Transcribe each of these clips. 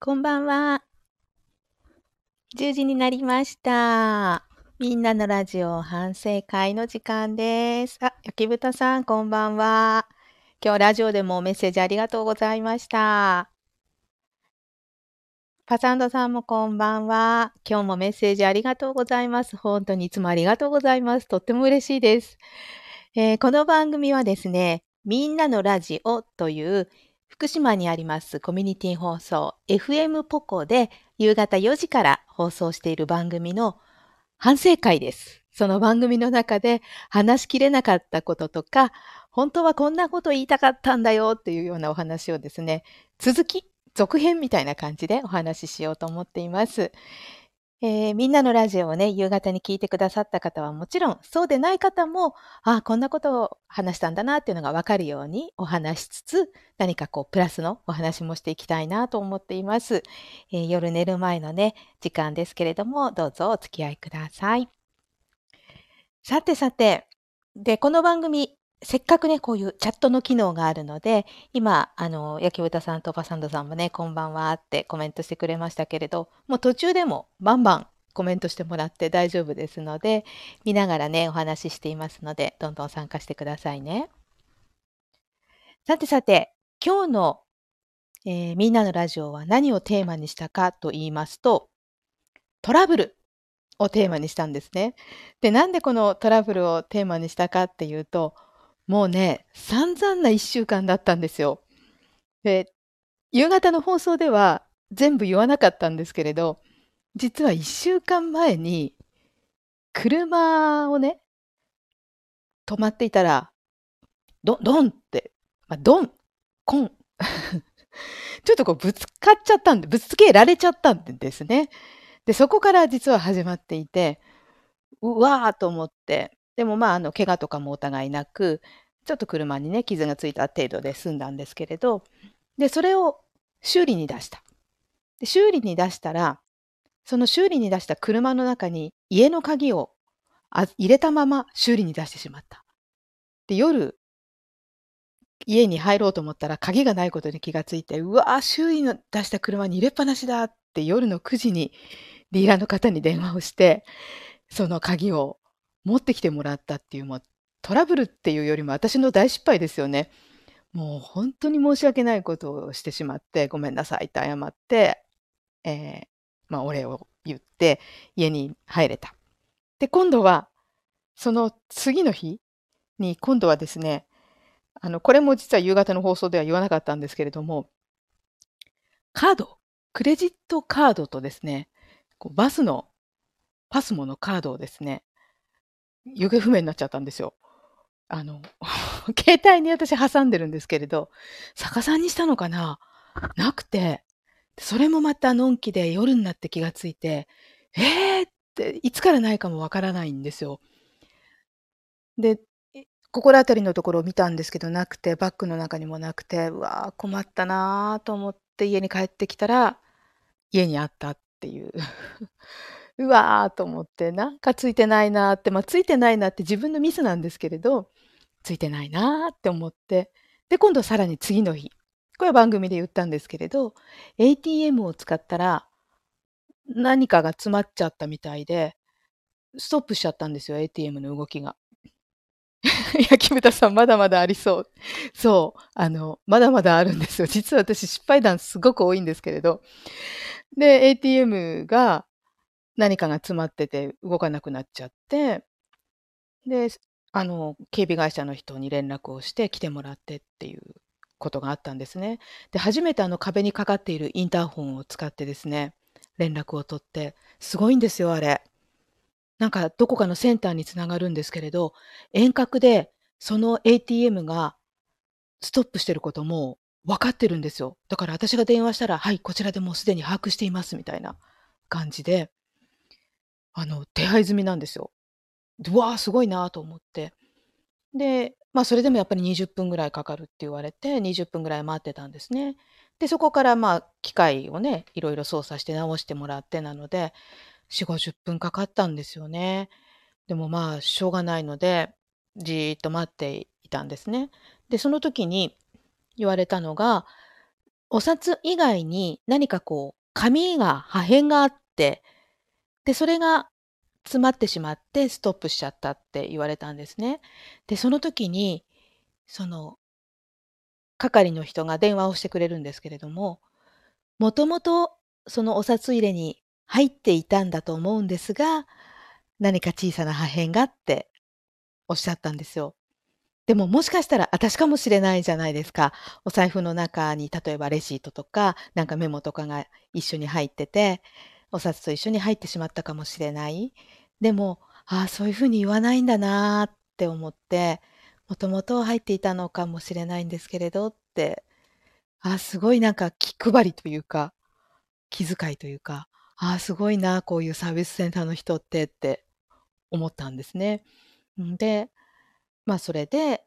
こんばんは。10時になりました。みんなのラジオ反省会の時間です。あ、焼き豚さん、こんばんは。今日ラジオでもメッセージありがとうございました。パサンドさんもこんばんは。今日もメッセージありがとうございます。本当にいつもありがとうございます。とっても嬉しいです。えーこの番組はですね、みんなのラジオという福島にありますコミュニティ放送 FM ポコで夕方4時から放送している番組の反省会です。その番組の中で話しきれなかったこととか、本当はこんなこと言いたかったんだよっていうようなお話をですね、続き、続編みたいな感じでお話ししようと思っています。えーみんなのラジオをね、夕方に聞いてくださった方はもちろん、そうでない方も、あこんなことを話したんだなっていうのがわかるようにお話しつつ、何かこう、プラスのお話もしていきたいなと思っています。えー夜寝る前のね、時間ですけれども、どうぞお付き合いください。さてさて、で、この番組、せっかくね、こういうチャットの機能があるので、今、あの、焼き豚さんとパサンドさんもね、こんばんはってコメントしてくれましたけれど、もう途中でもバンバンコメントしてもらって大丈夫ですので、見ながらね、お話ししていますので、どんどん参加してくださいね。さてさて、今日の、えーみんなのラジオは何をテーマにしたかと言いますと、トラブルをテーマにしたんですね。で、なんでこのトラブルをテーマにしたかっていうと、もうね、散々な一週間だったんですよ。で、夕方の放送では全部言わなかったんですけれど、実は一週間前に、車をね、止まっていたら、ドン、ドンって、まあ、ドン、コン、ちょっとこうぶつかっちゃったんで、ぶつけられちゃったんですね。で、そこから実は始まっていて、うわーと思って、でもまあ、あの、怪我とかもお互いなく、ちょっと車にね、傷がついた程度で済んだんですけれど、で、それを修理に出した。で、修理に出したら、その修理に出した車の中に家の鍵を入れたまま修理に出してしまった。で、夜、家に入ろうと思ったら鍵がないことに気がついて、うわー、修理の出した車に入れっぱなしだって夜の9時にディーラーの方に電話をして、その鍵を持ってきてもらったっていう、もうトラブルっていうよりも私の大失敗ですよね。もう本当に申し訳ないことをしてしまって、ごめんなさいって謝って、えーまあ、お礼を言って家に入れた。で、今度は、その次の日に、今度はですね、あの、これも実は夕方の放送では言わなかったんですけれども、カード、クレジットカードとですね、こうバスのパスモのカードをですね、行方不明になっちゃったんですよ。あの、携帯に私挟んでるんですけれど、逆さにしたのかな？なくて、それもまたのんきで夜になって気がついて、えー？って、いつからないかもわからないんですよ。で、心当たりのところを見たんですけどなくて、バッグの中にもなくて、うわー困ったなーと思って家に帰ってきたら、家にあったっていう。うわーと思って、なんかついてないなーって、まあ、ついてないなって自分のミスなんですけれど、ついてないなーって思って、で、今度さらに次の日、これは番組で言ったんですけれど、ATM を使ったら、何かが詰まっちゃったみたいで、ストップしちゃったんですよ、ATM の動きが。焼き豚さん、まだまだありそう。そう、あの、まだまだあるんですよ。実は私失敗談すごく多いんですけれど。で、ATM が何かが詰まってて動かなくなっちゃって、で、あの、警備会社の人に連絡をして来てもらってっていうことがあったんですね。で、初めてあの壁にかかっているインターホンを使ってですね、連絡を取って、すごいんですよ、あれ。なんかどこかのセンターにつながるんですけれど、遠隔でその ATM がストップしてることも分かってるんですよ。だから私が電話したら、はい、こちらでもうすでに把握していますみたいな感じで、あの、手配済みなんですよ。でうわー、すごいなと思って。で、まあ、それでもやっぱり20分ぐらいかかるって言われて、20分ぐらい待ってたんですね。で、そこからまあ、機械をね、いろいろ操作して直してもらってなので、4、50分かかったんですよね。でもまあ、しょうがないので、じーっと待っていたんですね。で、その時に言われたのが、お札以外に何かこう、紙が破片があって、で、それが詰まってしまってストップしちゃったって言われたんですね。で、その時に、その係の人が電話をしてくれるんですけれども、もともとそのお札入れに入っていたんだと思うんですが、何か小さな破片がっておっしゃったんですよ。でももしかしたら私かもしれないじゃないですか。お財布の中に例えばレシートとか、なんかメモとかが一緒に入ってて、お札と一緒に入ってしまったかもしれない。でも、ああ、そういうふうに言わないんだなって思って、もともと入っていたのかもしれないんですけれどって、ああ、すごいなんか気配りというか、気遣いというか、ああ、すごいな、こういうサービスセンターの人ってって思ったんですね。で、まあそれで、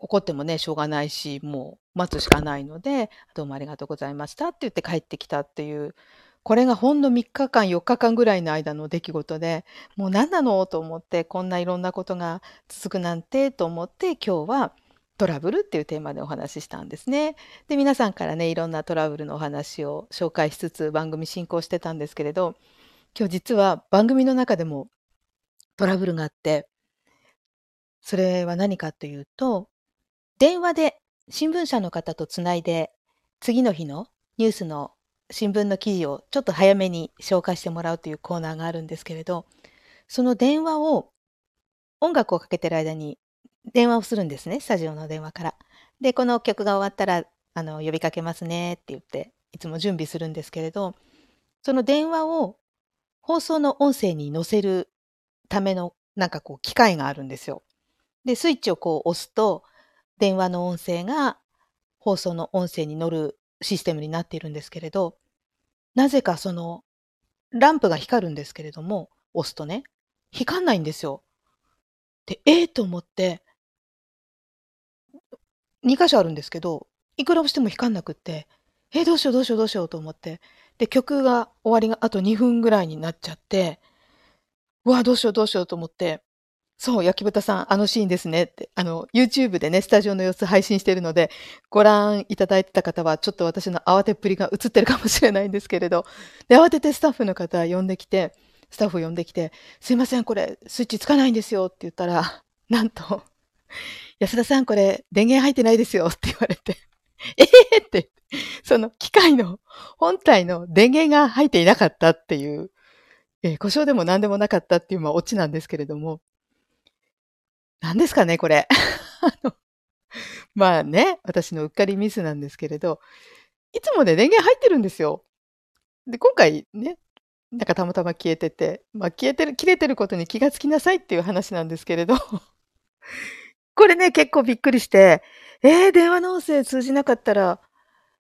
怒ってもね、しょうがないし、もう待つしかないので、どうもありがとうございましたって言って帰ってきたっていう、これがほんの3日間、4日間ぐらいの間の出来事で、もう何なの？と思って、こんないろんなことが続くなんてと思って、今日はトラブルっていうテーマでお話ししたんですね。で、皆さんからね、いろんなトラブルのお話を紹介しつつ番組進行してたんですけれど、今日実は番組の中でもトラブルがあって、それは何かというと、電話で新聞社の方とつないで、次の日のニュースの新聞の記事をちょっと早めに紹介してもらうというコーナーがあるんですけれど、その電話を音楽をかけてる間に電話をするんですね、スタジオの電話から。で、この曲が終わったら、あの、呼びかけますねって言って、いつも準備するんですけれど、その電話を放送の音声に載せるための、なんかこう、機械があるんですよ。で、スイッチをこう押すと、電話の音声が放送の音声に乗るシステムになっているんですけれど、なぜかその、ランプが光るんですけれども、押すとね、光んないんですよ。で、ええー、と思って、2箇所あるんですけど、いくら押しても光んなくって、えー、どうしようどうしようどうしようと思って、で、曲が終わりがあと2分ぐらいになっちゃって、うわ、どうしようどうしようと思って、そう、焼き豚さん、あのシーンですねって、あの、YouTube でね、スタジオの様子配信してるので、ご覧いただいてた方は、ちょっと私の慌てっぷりが映ってるかもしれないんですけれど、で、慌ててスタッフの方は呼んできて、スタッフを呼んできて、すいません、これ、スイッチつかないんですよって言ったら、なんと、安田さん、これ、電源入ってないですよって言われて、え えー、って、その機械の本体の電源が入っていなかったっていう、えー、故障でも何でもなかったっていう、まあ、オチなんですけれども、何ですかね、これ。まあね、私のうっかりミスなんですけれど、いつもね、電源入ってるんですよ。で、今回ね、なんかたまたま消えてて、まあ消えてる、切れてることに気がつきなさいっていう話なんですけれど、これね、結構びっくりして、えー、電話の音声通じなかったら、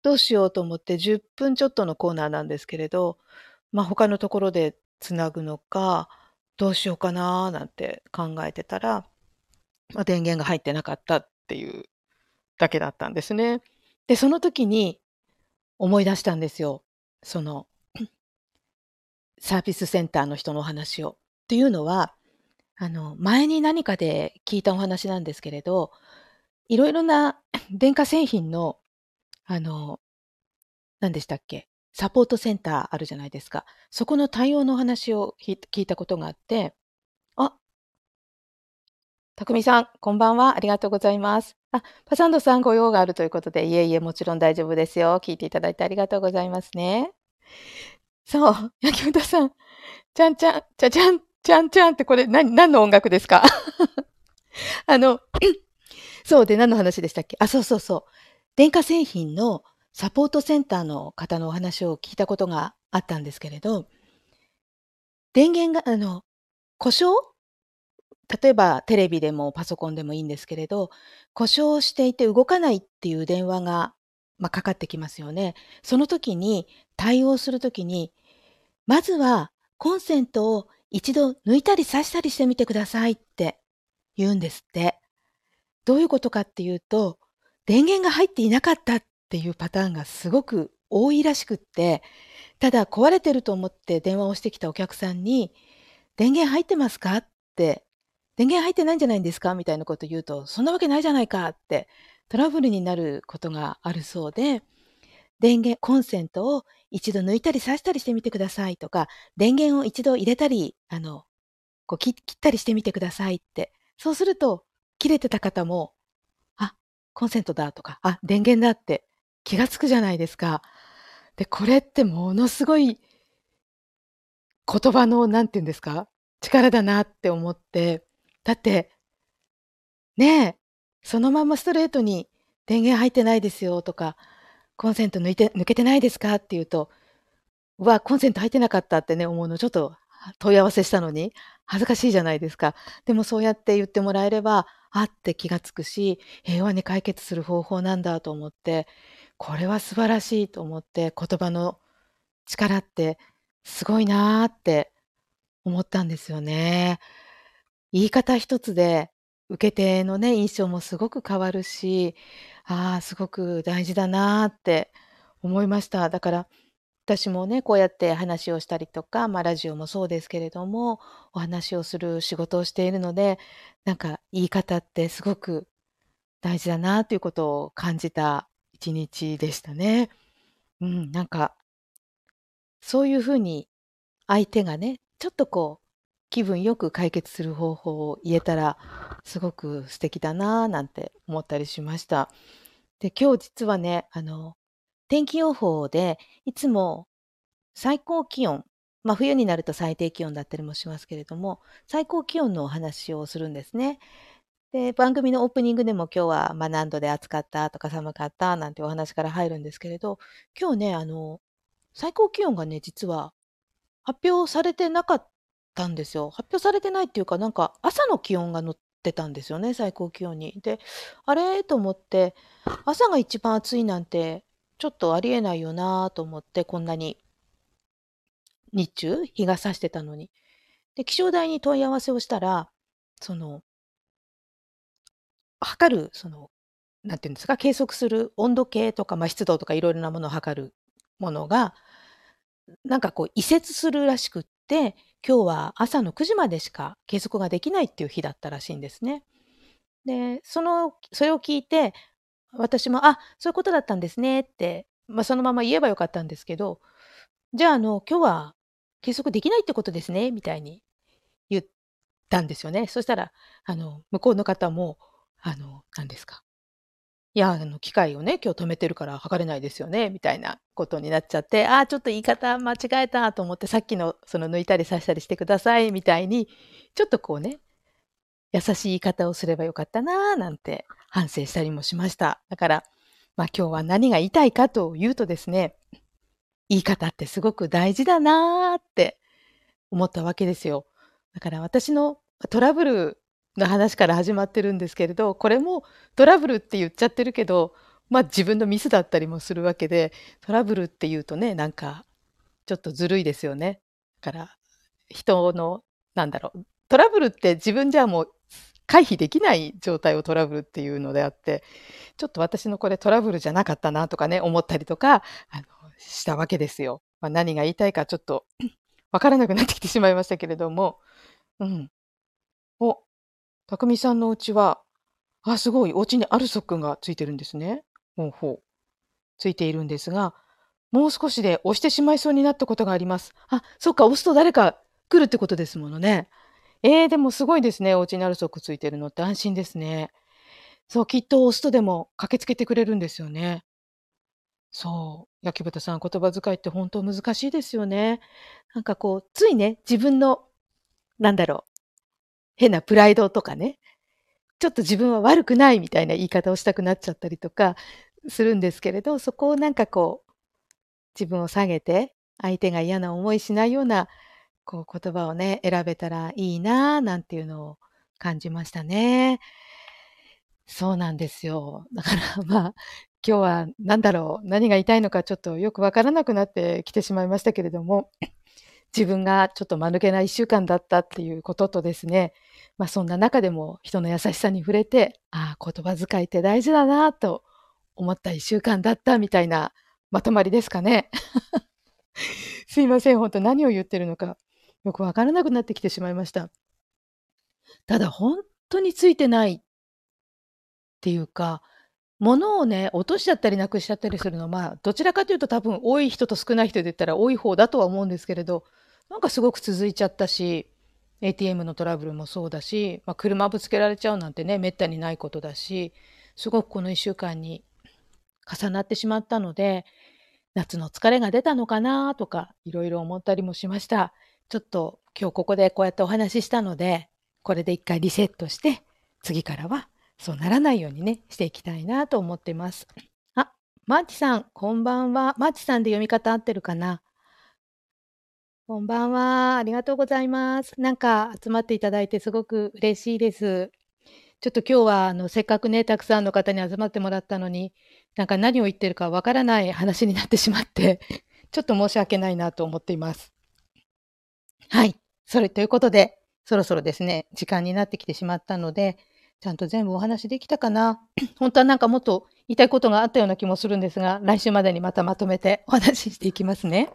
どうしようと思って10分ちょっとのコーナーなんですけれど、まあ他のところでつなぐのか、どうしようかななんて考えてたら、まあ、電源が入ってなかったっていうだけだったんですね。で、その時に思い出したんですよ。その、サービスセンターの人のお話を。っていうのは、あの、前に何かで聞いたお話なんですけれど、いろいろな 電化製品の、あの、何でしたっけサポートセンターあるじゃないですか。そこの対応のお話を聞いたことがあって、たくみさん、こんばんは。ありがとうございます。あ、パサンドさんご用があるということで、いえいえ、もちろん大丈夫ですよ。聞いていただいてありがとうございますね。そう、焼き豚さん、ちゃんちゃん、ちゃちゃん、ちゃんちゃんってこれ何、何の音楽ですか？あの、そうで何の話でしたっけ？あ、そうそうそう。電化製品のサポートセンターの方のお話を聞いたことがあったんですけれど、電源が、あの、故障例えばテレビでもパソコンでもいいんですけれど、故障していて動かないっていう電話が、まあ、かかってきますよね。その時に、対応する時に、まずはコンセントを一度抜いたり刺したりしてみてくださいって言うんですって。どういうことかっていうと、電源が入っていなかったっていうパターンがすごく多いらしくって、ただ壊れてると思って電話をしてきたお客さんに、電源入ってますか？って電源入ってないんじゃないんですか？みたいなこと言うと、そんなわけないじゃないかってトラブルになることがあるそうで、電源、コンセントを一度抜いたり挿したりしてみてくださいとか、電源を一度入れたり、あの、こう切ったりしてみてくださいって。そうすると、切れてた方も、あ、コンセントだとか、あ、電源だって気がつくじゃないですか。で、これってものすごい言葉の、なんて言うんですか？力だなって思って。だって、ねえ、そのままストレートに電源入ってないですよとか、コンセント抜いて抜けてないですかって言うと、うわ、コンセント入ってなかったってね、思うのちょっと問い合わせしたのに恥ずかしいじゃないですか。でもそうやって言ってもらえれば、あって気がつくし、平和に解決する方法なんだと思って、これは素晴らしいと思って、言葉の力ってすごいなって思ったんですよね。言い方一つで受け手のね、印象もすごく変わるし、ああ、すごく大事だなって思いました。だから、私もね、こうやって話をしたりとか、ま、ラジオもそうですけれども、お話をする仕事をしているので、なんか言い方ってすごく大事だなということを感じた一日でしたね。うん、なんかそういう風に相手がね、ちょっとこう気分よく解決する方法を言えたら、すごく素敵だななんて思ったりしました。で、今日実はね、あの、天気予報でいつも最高気温、まあ、冬になると最低気温だったりもしますけれども、最高気温のお話をするんですね。で、番組のオープニングでも今日は、まあ、何度で暑かったとか寒かったなんてお話から入るんですけれど、今日ね、あの、最高気温がね、実は発表されてなかったたんですよ。発表されてないっていうか、なんか朝の気温が載ってたんですよね、最高気温に。で、あれ？と思って、朝が一番暑いなんてちょっとありえないよなと思って、こんなに日中、日が差してたのに。で、気象台に問い合わせをしたら、その測る、その、なんていうんですか、計測する温度計とか、ま、湿度とかいろいろなものを測るものが、なんかこう移設するらしくって、今日は朝の9時までしか計測ができないっていう日だったらしいんですね。で、そのそれを聞いて、私も、あ、そういうことだったんですねって、ま、そのまま言えばよかったんですけど、じゃあ、あの、今日は計測できないってことですねみたいに言ったんですよね。そしたら、あの、向こうの方も、あの、何ですか？いや、あの、機械をね、今日止めてるから測れないですよね、みたいなことになっちゃって、ああ、ちょっと言い方間違えたと思って、さっきのその抜いたり刺したりしてくださいみたいに、ちょっとこうね、優しい言い方をすればよかったな、なんて反省したりもしました。だから、まあ、今日は何が言いたいかというとですね、言い方ってすごく大事だなって思ったわけですよ。だから私のトラブルの話から始まってるんですけれど、これもトラブルって言っちゃってるけど、まあ、自分のミスだったりもするわけで、トラブルって言うとね、なんかちょっとずるいですよね。だから、人のなんだろう、トラブルって自分じゃもう回避できない状態をトラブルっていうのであって、ちょっと私のこれトラブルじゃなかったなとかね、思ったりとか、あの、したわけですよ。まあ、何が言いたいかちょっとわからなくなってきてしまいましたけれども、うん。お、匠さんのお家は、あ、すごい、お家にアルソックがついてるんですね。ほうほう。ついているんですが、もう少しで押してしまいそうになったことがあります。あ、そっか、押すと誰か来るってことですものね。ええ、でもすごいですね、お家にアルソックついてるのって安心ですね。そう、きっと押すとでも駆けつけてくれるんですよね。そう、焼き豚さん、言葉遣いって本当難しいですよね。なんかこう、ついね、自分の、なんだろう変なプライドとかね、ちょっと自分は悪くないみたいな言い方をしたくなっちゃったりとかするんですけれど、そこをなんかこう、自分を下げて、相手が嫌な思いしないような、こう言葉をね、選べたらいいな、なんていうのを感じましたね。そうなんですよ。だから、まあ、今日は何だろう、何が言いたいのかちょっとよくわからなくなってきてしまいましたけれども自分がちょっと間抜けな1週間だったっていうこととですね、まあ、そんな中でも人の優しさに触れて、ああ、言葉遣いって大事だなと思った1週間だったみたいなまとまりですかね。すいません、ほんと何を言ってるのかよくわからなくなってきてしまいました。ただ本当についてないっていうか、物をね、落としちゃったりなくしちゃったりするのは、まあ、どちらかというと多分多い人と少ない人で言ったら多い方だとは思うんですけれど、なんかすごく続いちゃったし、ATM のトラブルもそうだし、まあ、車ぶつけられちゃうなんてね、めったにないことだし、すごくこの1週間に重なってしまったので、夏の疲れが出たのかなとか、いろいろ思ったりもしました。ちょっと今日ここでこうやってお話ししたので、これで一回リセットして、次からはそうならないようにね、していきたいなと思ってます。あ、マーチさん、こんばんは。マーチさんで読み方合ってるかな？こんばんは。ありがとうございます。なんか集まっていただいてすごく嬉しいです。ちょっと今日はあのせっかくね、たくさんの方に集まってもらったのに、なんか何を言ってるかわからない話になってしまって、ちょっと申し訳ないなと思っています。はい。それということで、そろそろですね、時間になってきてしまったので、ちゃんと全部お話できたかな？本当はなんかもっと言いたいことがあったような気もするんですが、来週までにまたまとめてお話ししていきますね。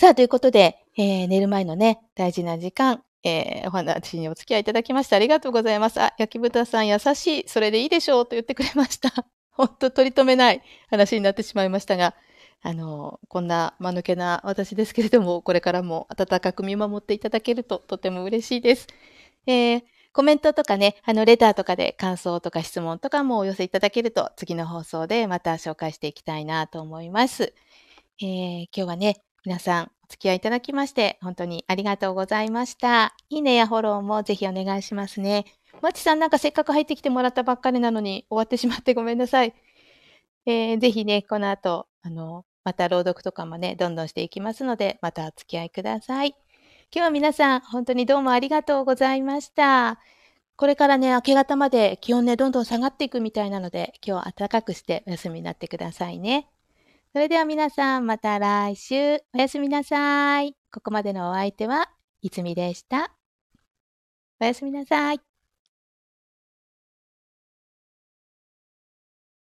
さあ、ということで、えー、寝る前のね、大事な時間、えー、お話にお付き合いいただきましてありがとうございます。あ、焼豚さん優しい。それでいいでしょうと言ってくれました。本当取り留めない話になってしまいましたが、あの、こんな間抜けな私ですけれども、これからも温かく見守っていただけるととても嬉しいです。えー、コメントとかね、あの、レターとかで感想とか質問とかもお寄せいただけると、次の放送でまた紹介していきたいなと思います。えー、今日はね、皆さんお付き合いいただきまして、本当にありがとうございました。いいねやフォローもぜひお願いしますね。まちさんなんかせっかく入ってきてもらったばっかりなのに終わってしまってごめんなさい。えー、ぜひね、この後、あの、また朗読とかもね、どんどんしていきますので、またお付き合いください。今日は皆さん、本当にどうもありがとうございました。これからね、明け方まで気温ね、どんどん下がっていくみたいなので、今日は暖かくしてお休みになってくださいね。それでは皆さん、また来週。おやすみなさい。ここまでのお相手は、いつみでした。おやすみなさい。